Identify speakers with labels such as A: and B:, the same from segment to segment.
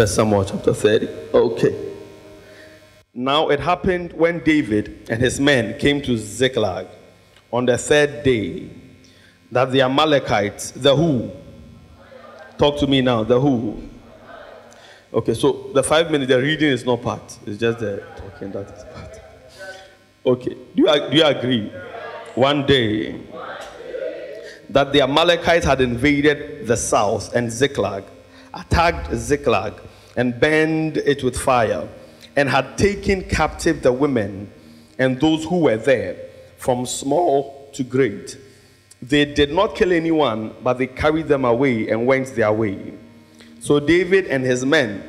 A: First Samuel chapter 30. Okay. Now it happened when David and his men came to Ziklag on the third day that the Amalekites, the who? Talk to me now, the who? Okay, so the five minutes, the reading is not part. It's just the talking that is part. Okay, do you, do you agree? One day that the Amalekites had invaded the south and Ziklag, attacked Ziklag, and burned it with fire, and had taken captive the women and those who were there, from small to great. They did not kill anyone, but they carried them away and went their way. So David and his men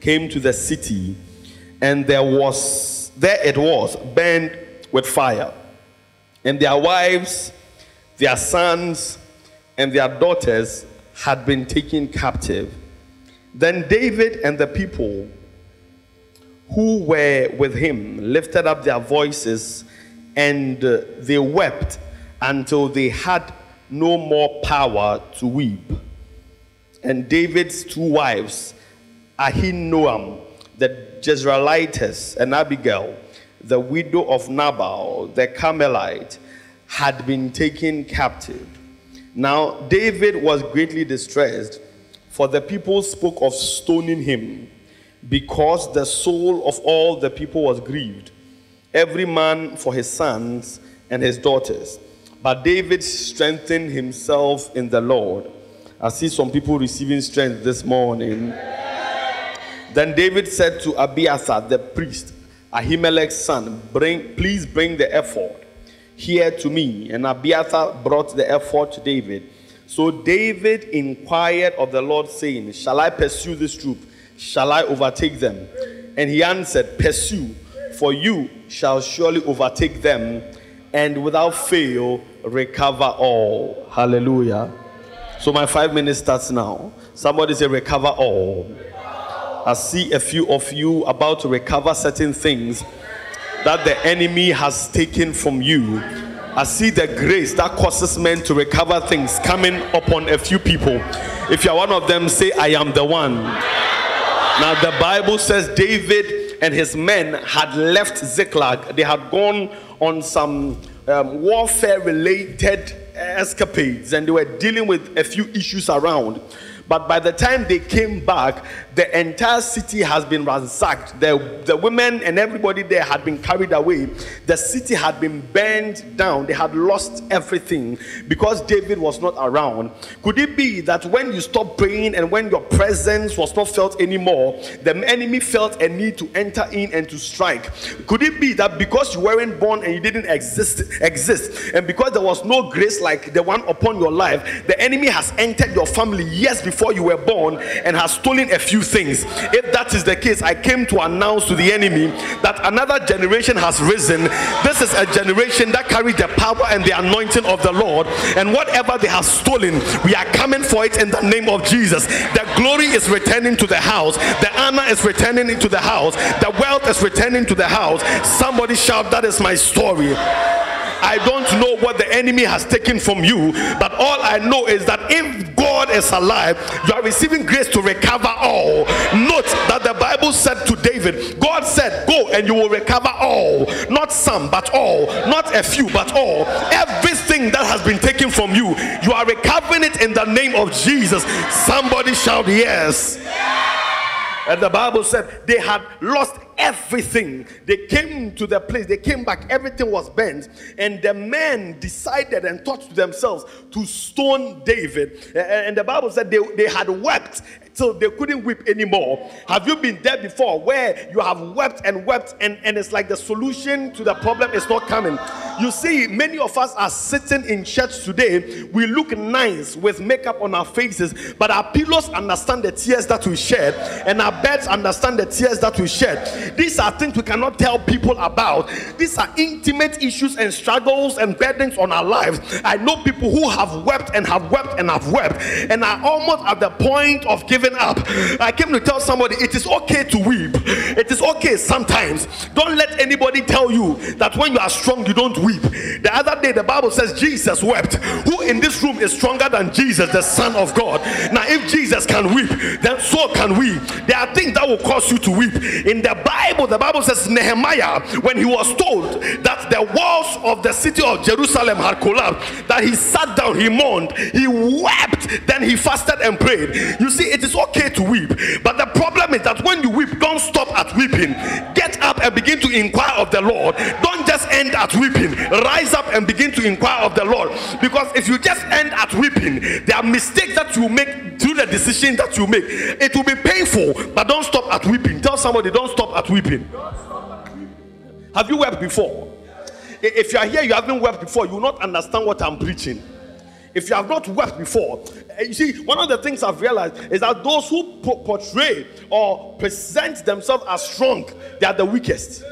A: came to the city, and there was there it was burned with fire, and their wives, their sons, and their daughters had been taken captive. Then David and the people who were with him lifted up their voices and uh, they wept until they had no more power to weep. And David's two wives, Ahinoam, the Jezreelitess, and Abigail, the widow of Nabal, the Carmelite, had been taken captive. Now, David was greatly distressed, for the people spoke of stoning him, because the soul of all the people was grieved, every man for his sons and his daughters. But David strengthened himself in the Lord. I see some people receiving strength this morning. Then David said to Abiathar the priest, Ahimelech's son, bring, please bring the ephod here to me. And Abiathar brought the ephod to David. So David inquired of the Lord, saying, Shall I pursue this troop? Shall I overtake them? And he answered, Pursue, for you shall surely overtake them, and without fail recover all. Hallelujah. So my five minutes starts now. Somebody say, Recover all. I see a few of you about to recover certain things that the enemy has taken from you. I see the grace that causes men to recover things coming upon a few people. If you are one of them, say, I am the one. Now, the Bible says David and his men had left Ziklag, they had gone on some um, warfare related escapades and they were dealing with a few issues around. But by the time they came back, the entire city has been ransacked. The, the women and everybody there had been carried away. The city had been burned down. They had lost everything because David was not around. Could it be that when you stopped praying and when your presence was not felt anymore, the enemy felt a need to enter in and to strike? Could it be that because you weren't born and you didn't exist, exist, and because there was no grace like the one upon your life, the enemy has entered your family years before you were born and has stolen a few things. If that is the case, I came to announce to the enemy that another generation has risen. This is a generation that carries the power and the anointing of the Lord, and whatever they have stolen, we are coming for it in the name of Jesus. The glory is returning to the house, the honor is returning into the house, the wealth is returning to the house. Somebody shout, That is my story. I don't know what the enemy has taken from you, but all I know is that if God is alive, you are receiving grace to recover all. Note that the Bible said to David, God said, Go and you will recover all. Not some, but all. Not a few, but all. Everything that has been taken from you, you are recovering it in the name of Jesus. Somebody shout, Yes. And the Bible said they had lost everything. They came to the place, they came back, everything was burnt. And the men decided and thought to themselves to stone David. And the Bible said they, they had wept till they couldn't weep anymore. Have you been there before where you have wept and wept and, and it's like the solution to the problem is not coming? You see, many of us are sitting in church today. We look nice with makeup on our faces, but our pillows understand the tears that we shed, and our beds understand the tears that we shed. These are things we cannot tell people about. These are intimate issues and struggles and burdens on our lives. I know people who have wept and have wept and have wept, and are almost at the point of giving up. I came to tell somebody it is okay to weep. It is okay sometimes. Don't let anybody tell you that when you are strong, you don't weep. The other day, the Bible says Jesus wept. Who in this room is stronger than Jesus, the Son of God? Now, if Jesus can weep, then so can we. There are things that will cause you to weep. In the Bible, the Bible says Nehemiah, when he was told that the walls of the city of Jerusalem had collapsed, that he sat down, he mourned, he wept, then he fasted and prayed. You see, it is okay to weep, but the problem is that when you weep, don't stop at weeping. Get up and begin to inquire of the Lord. Don't just end at weeping. Rise up and begin to inquire of the Lord. Because if you just end at weeping, there are mistakes that you make through the decision that you make. It will be painful, but don't stop at weeping. Tell somebody, don't stop at weeping. Have you wept before? If you are here, you haven't wept before, you will not understand what I'm preaching. If you have not wept before, you see, one of the things I've realized is that those who portray or present themselves as strong, they are the weakest.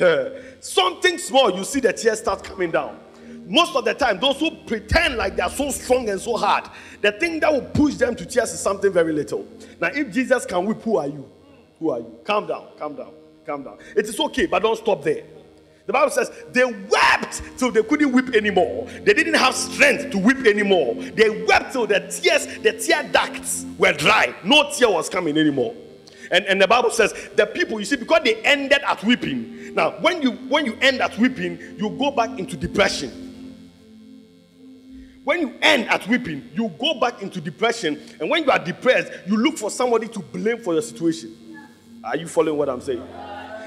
A: Uh, something small, you see the tears start coming down. Most of the time, those who pretend like they are so strong and so hard, the thing that will push them to tears is something very little. Now, if Jesus can weep, who are you? Who are you? Calm down, calm down, calm down. It is okay, but don't stop there. The Bible says they wept till they couldn't weep anymore. They didn't have strength to weep anymore. They wept till the tears, the tear ducts were dry. No tear was coming anymore. And, and the Bible says the people, you see, because they ended at weeping. Now, when you when you end at weeping, you go back into depression. When you end at weeping, you go back into depression. And when you are depressed, you look for somebody to blame for your situation. Are you following what I'm saying?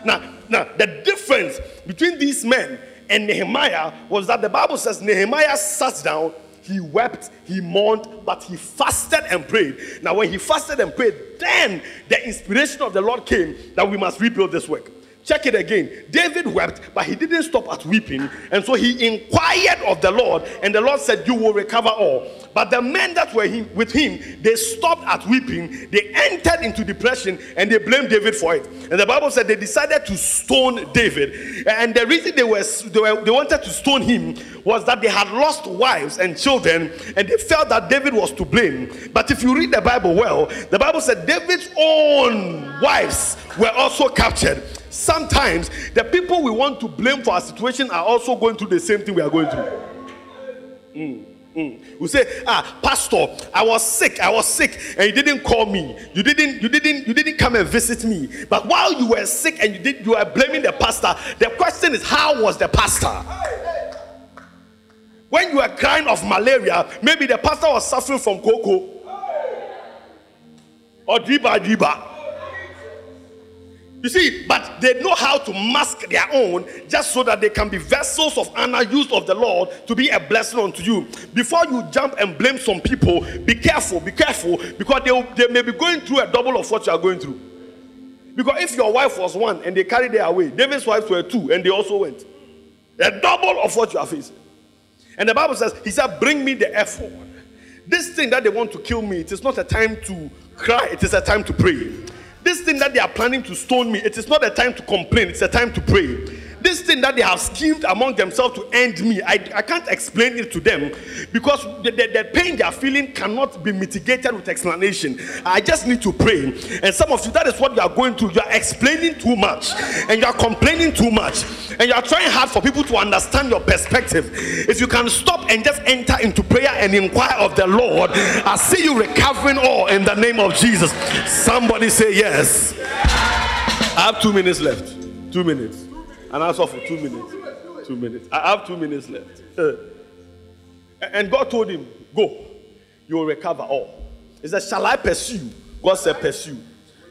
A: Now, now, the difference between these men and Nehemiah was that the Bible says Nehemiah sat down, he wept, he mourned, but he fasted and prayed. Now, when he fasted and prayed, then the inspiration of the Lord came that we must rebuild this work. Check it again. David wept, but he didn't stop at weeping. And so he inquired of the Lord, and the Lord said, You will recover all. But the men that were him, with him, they stopped at weeping. They entered into depression and they blamed David for it. And the Bible said they decided to stone David. And the reason they were they, were, they wanted to stone him was that they had lost wives and children, and they felt that David was to blame. But if you read the Bible well, the Bible said David's own wives were also captured sometimes the people we want to blame for our situation are also going through the same thing we are going through. Mm. Mm. We say, ah, pastor, I was sick, I was sick, and you didn't call me. You didn't, you didn't, you didn't come and visit me. But while you were sick and you did, you were blaming the pastor. The question is, how was the pastor? When you were crying of malaria, maybe the pastor was suffering from cocoa or driba driba. You see, but they know how to mask their own just so that they can be vessels of honor used of the Lord to be a blessing unto you. Before you jump and blame some people, be careful, be careful, because they, they may be going through a double of what you are going through. Because if your wife was one and they carried their away, David's wives were two and they also went. A double of what you are facing. And the Bible says, He said, Bring me the ephod. This thing that they want to kill me, it is not a time to cry, it is a time to pray. This thing that they are planning to stone me, it is not a time to complain, it's a time to pray. This thing that they have schemed among themselves to end me, I, I can't explain it to them because the, the, the pain they are feeling cannot be mitigated with explanation. I just need to pray. And some of you, that is what you are going through. You are explaining too much and you are complaining too much and you are trying hard for people to understand your perspective. If you can stop and just enter into prayer and inquire of the Lord, I see you recovering all in the name of Jesus. Somebody say yes. I have two minutes left. Two minutes. And answer for two minutes. Two minutes. I have two minutes left. Eh. and God told him, Go. You will recover all. He said, Shall I pursue? God said, Pursue.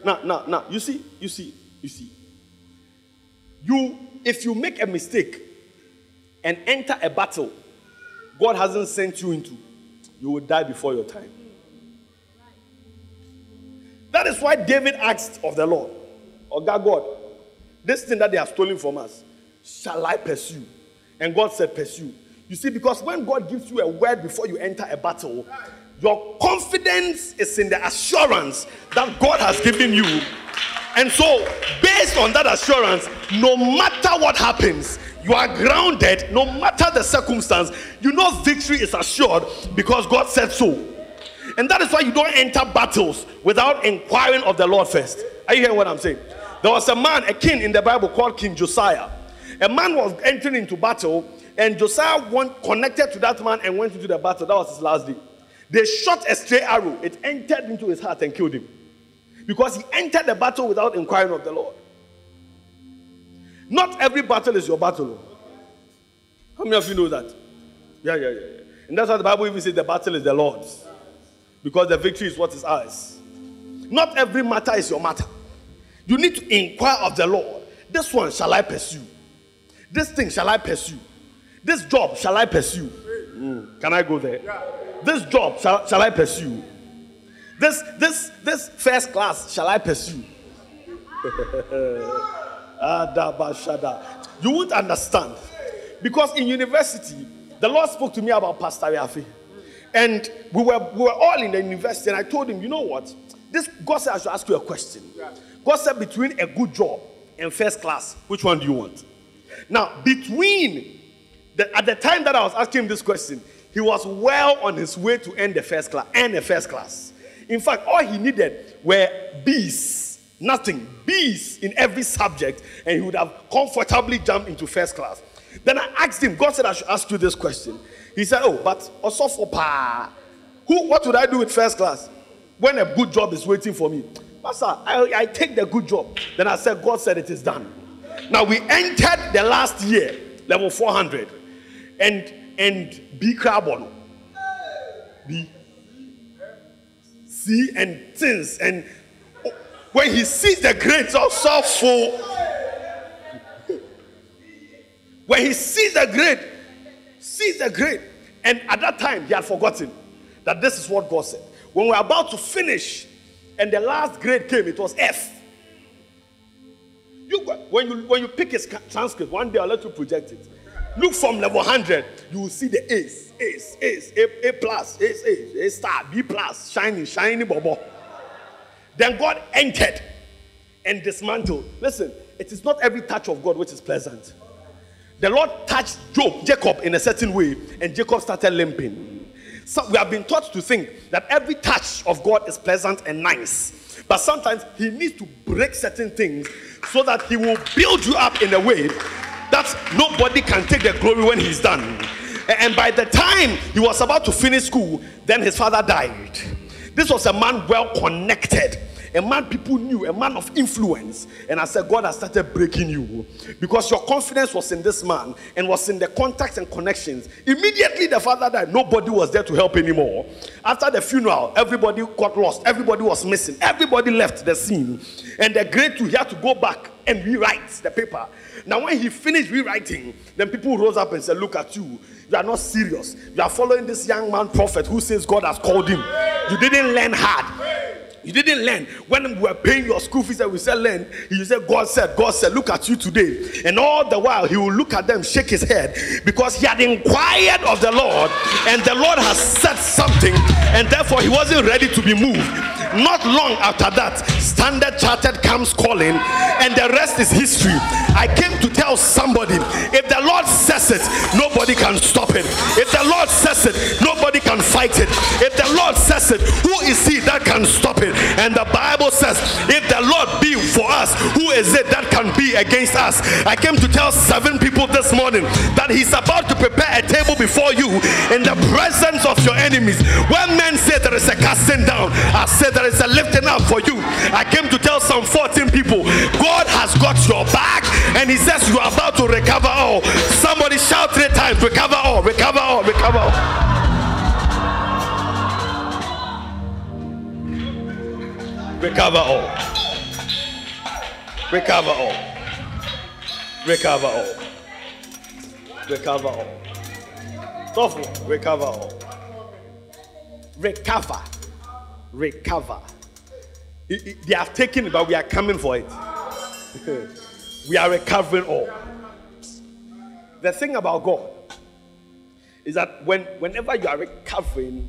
A: Now, now, now, you see, you see, you see. You, if you make a mistake and enter a battle God hasn't sent you into, you will die before your time. That is why David asked of the Lord, Oh God, God, this thing that they have stolen from us, shall I pursue? And God said, Pursue. You see, because when God gives you a word before you enter a battle, your confidence is in the assurance that God has given you. And so, based on that assurance, no matter what happens, you are grounded, no matter the circumstance. You know victory is assured because God said so. And that is why you don't enter battles without inquiring of the Lord first. Are you hearing what I'm saying? There was a man, a king in the Bible called King Josiah. A man was entering into battle, and Josiah went, connected to that man and went into the battle. That was his last day. They shot a stray arrow, it entered into his heart and killed him. Because he entered the battle without inquiring of the Lord. Not every battle is your battle. How many of you know that? Yeah, yeah, yeah. yeah. And that's why the Bible even says the battle is the Lord's. Because the victory is what is ours. Not every matter is your matter. You need to inquire of the Lord. This one shall I pursue? This thing shall I pursue? This job shall I pursue? Mm. Can I go there? Yeah. This job shall, shall I pursue? This this this first class shall I pursue? you won't understand. Because in university, the Lord spoke to me about Pastor Yafi. And we were, we were all in the university, and I told him, you know what? This God said I should ask you a question. God said between a good job and first class, which one do you want? Now, between the, at the time that I was asking him this question, he was well on his way to end the first class and the first class. In fact, all he needed were B's, nothing, B's in every subject, and he would have comfortably jumped into first class. Then I asked him, God said I should ask you this question. He said, Oh, but also for pa, who what would I do with first class when a good job is waiting for me? Pastor, I, I take the good job. Then I said, God said it is done. Now we entered the last year, level 400, and and B carbon. B C and things. And when he sees the grades also full, when he sees the grade, sees the grade, and at that time he had forgotten that this is what God said. When we we're about to finish, and the last grade came, it was F. You, when, you, when you pick his transcript, one day I'll let you project it. Look from level 100, you will see the A's, A's, A's, A, A plus, A's, A's, A star, B plus, shiny, shiny, bobo. Then God entered and dismantled. Listen, it is not every touch of God which is pleasant. The Lord touched Job, Jacob in a certain way, and Jacob started limping. So we have been taught to think that every touch of God is pleasant and nice. But sometimes He needs to break certain things so that He will build you up in a way that nobody can take the glory when He's done. And by the time he was about to finish school, then his father died. This was a man well connected a man people knew, a man of influence. And I said, God has started breaking you because your confidence was in this man and was in the contacts and connections. Immediately, the father died. Nobody was there to help anymore. After the funeral, everybody got lost, everybody was missing, everybody left the scene. And the great two, he had to go back and rewrite the paper. Now, when he finished rewriting, then people rose up and said, Look at you. You are not serious. You are following this young man prophet who says God has called him. You didn't learn hard. You didn't learn. When we were paying your school fees and we said learn, you said God said, God said, look at you today. And all the while he will look at them, shake his head because he had inquired of the Lord and the Lord has said something and therefore he wasn't ready to be moved. Not long after that, Standard Chartered comes calling and the rest is history. I came to tell somebody if the Lord says it, nobody can stop it. If the Lord says it, nobody can fight it. If the Lord says it, who is he that can stop? And the Bible says, if the Lord be for us, who is it that can be against us? I came to tell seven people this morning that He's about to prepare a table before you in the presence of your enemies. When men say there is a casting down, I said there is a lifting up for you. I came to tell some 14 people, God has got your back, and He says you are about to recover all. Somebody shout three times, recover all, recover all, recover all. Recover all. Recover all. Recover all. Recover all. Tough Recover all. Recover. Recover. They have taken it, but we are coming for it. we are recovering all. The thing about God is that when, whenever you are recovering,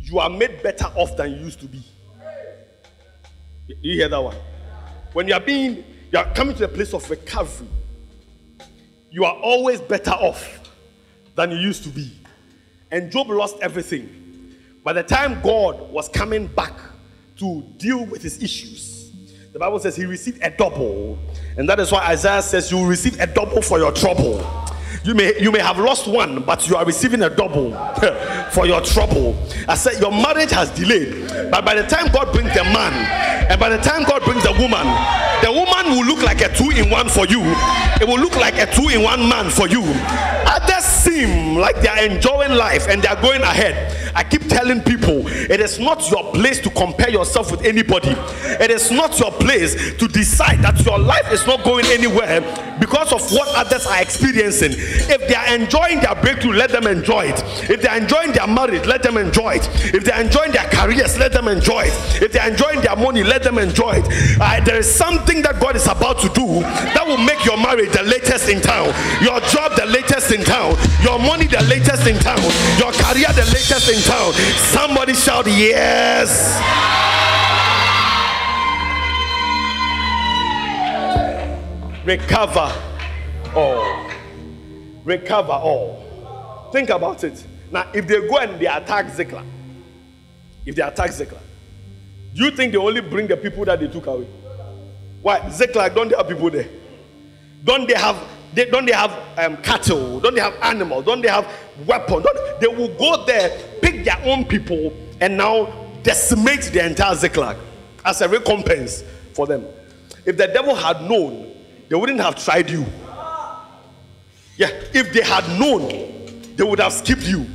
A: you are made better off than you used to be. You hear that one? When you are being, you are coming to a place of recovery, you are always better off than you used to be. And Job lost everything. By the time God was coming back to deal with his issues, The Bible says he received a double. And that is why Isaiah says you will receive a double for your trouble. You may you may have lost one, but you are receiving a double for your trouble. I said your marriage has delayed, but by the time God brings the man, and by the time God brings the woman, the woman will look like a two-in-one for you. It will look like a two-in-one man for you. Others seem like they are enjoying life and they are going ahead. I keep telling people it is not your place to compare yourself with anybody. It is not your place to decide that your life is not going anywhere because of what others are experiencing. If they are enjoying their breakthrough, let them enjoy it. If they are enjoying their marriage, let them enjoy it. If they are enjoying their careers, let them enjoy it. If they are enjoying their money, let them enjoy it. Uh, there is something that God is about to do that will make your marriage the latest in town, your job the latest in town, your money the latest in town, your career the latest in town. Somebody shout, Yes. Recover all. Recover all. Think about it. Now, if they go and they attack Ziklag, if they attack Ziklag, do you think they only bring the people that they took away? Why? Ziklag, don't they have people there? Don't they have they, don't they have um, cattle? Don't they have animals? Don't they have weapons? Don't, they will go there, pick their own people, and now decimate the entire Ziklag as a recompense for them. If the devil had known, they wouldn't have tried you. Yeah, if they had known, they would have skipped you.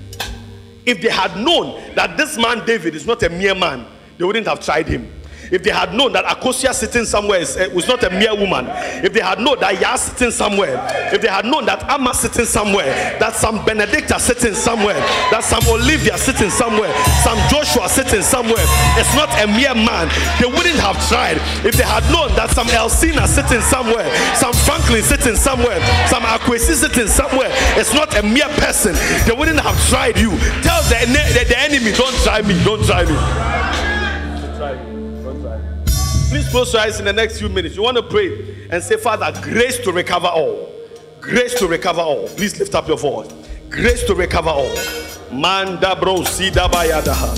A: If they had known that this man David is not a mere man, they wouldn't have tried him. If they had known that Akosua sitting somewhere is, uh, was not a mere woman, if they had known that Yaa sitting somewhere, if they had known that Amma sitting somewhere, that some Benedicta sitting somewhere, that some Olivia sitting somewhere, some Joshua sitting somewhere, it's not a mere man, they wouldn't have tried. If they had known that some Elsina sitting somewhere, some Franklin sitting somewhere, some Akwesi sitting somewhere, it's not a mere person, they wouldn't have tried you. Tell the, the, the enemy, don't try me, don't try me. Please close your eyes in the next few minutes. You want to pray and say, Father, grace to recover all. Grace to recover all. Please lift up your voice. Grace to recover all. Manda bro sida bayadaha.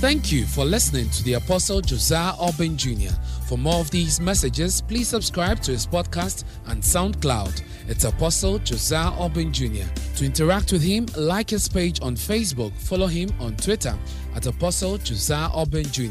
B: Thank you for listening to the Apostle Josiah Urban Jr. For more of these messages, please subscribe to his podcast and SoundCloud. It's Apostle Josiah Urban Jr. To interact with him, like his page on Facebook, follow him on Twitter at Apostle Josiah Urban Jr.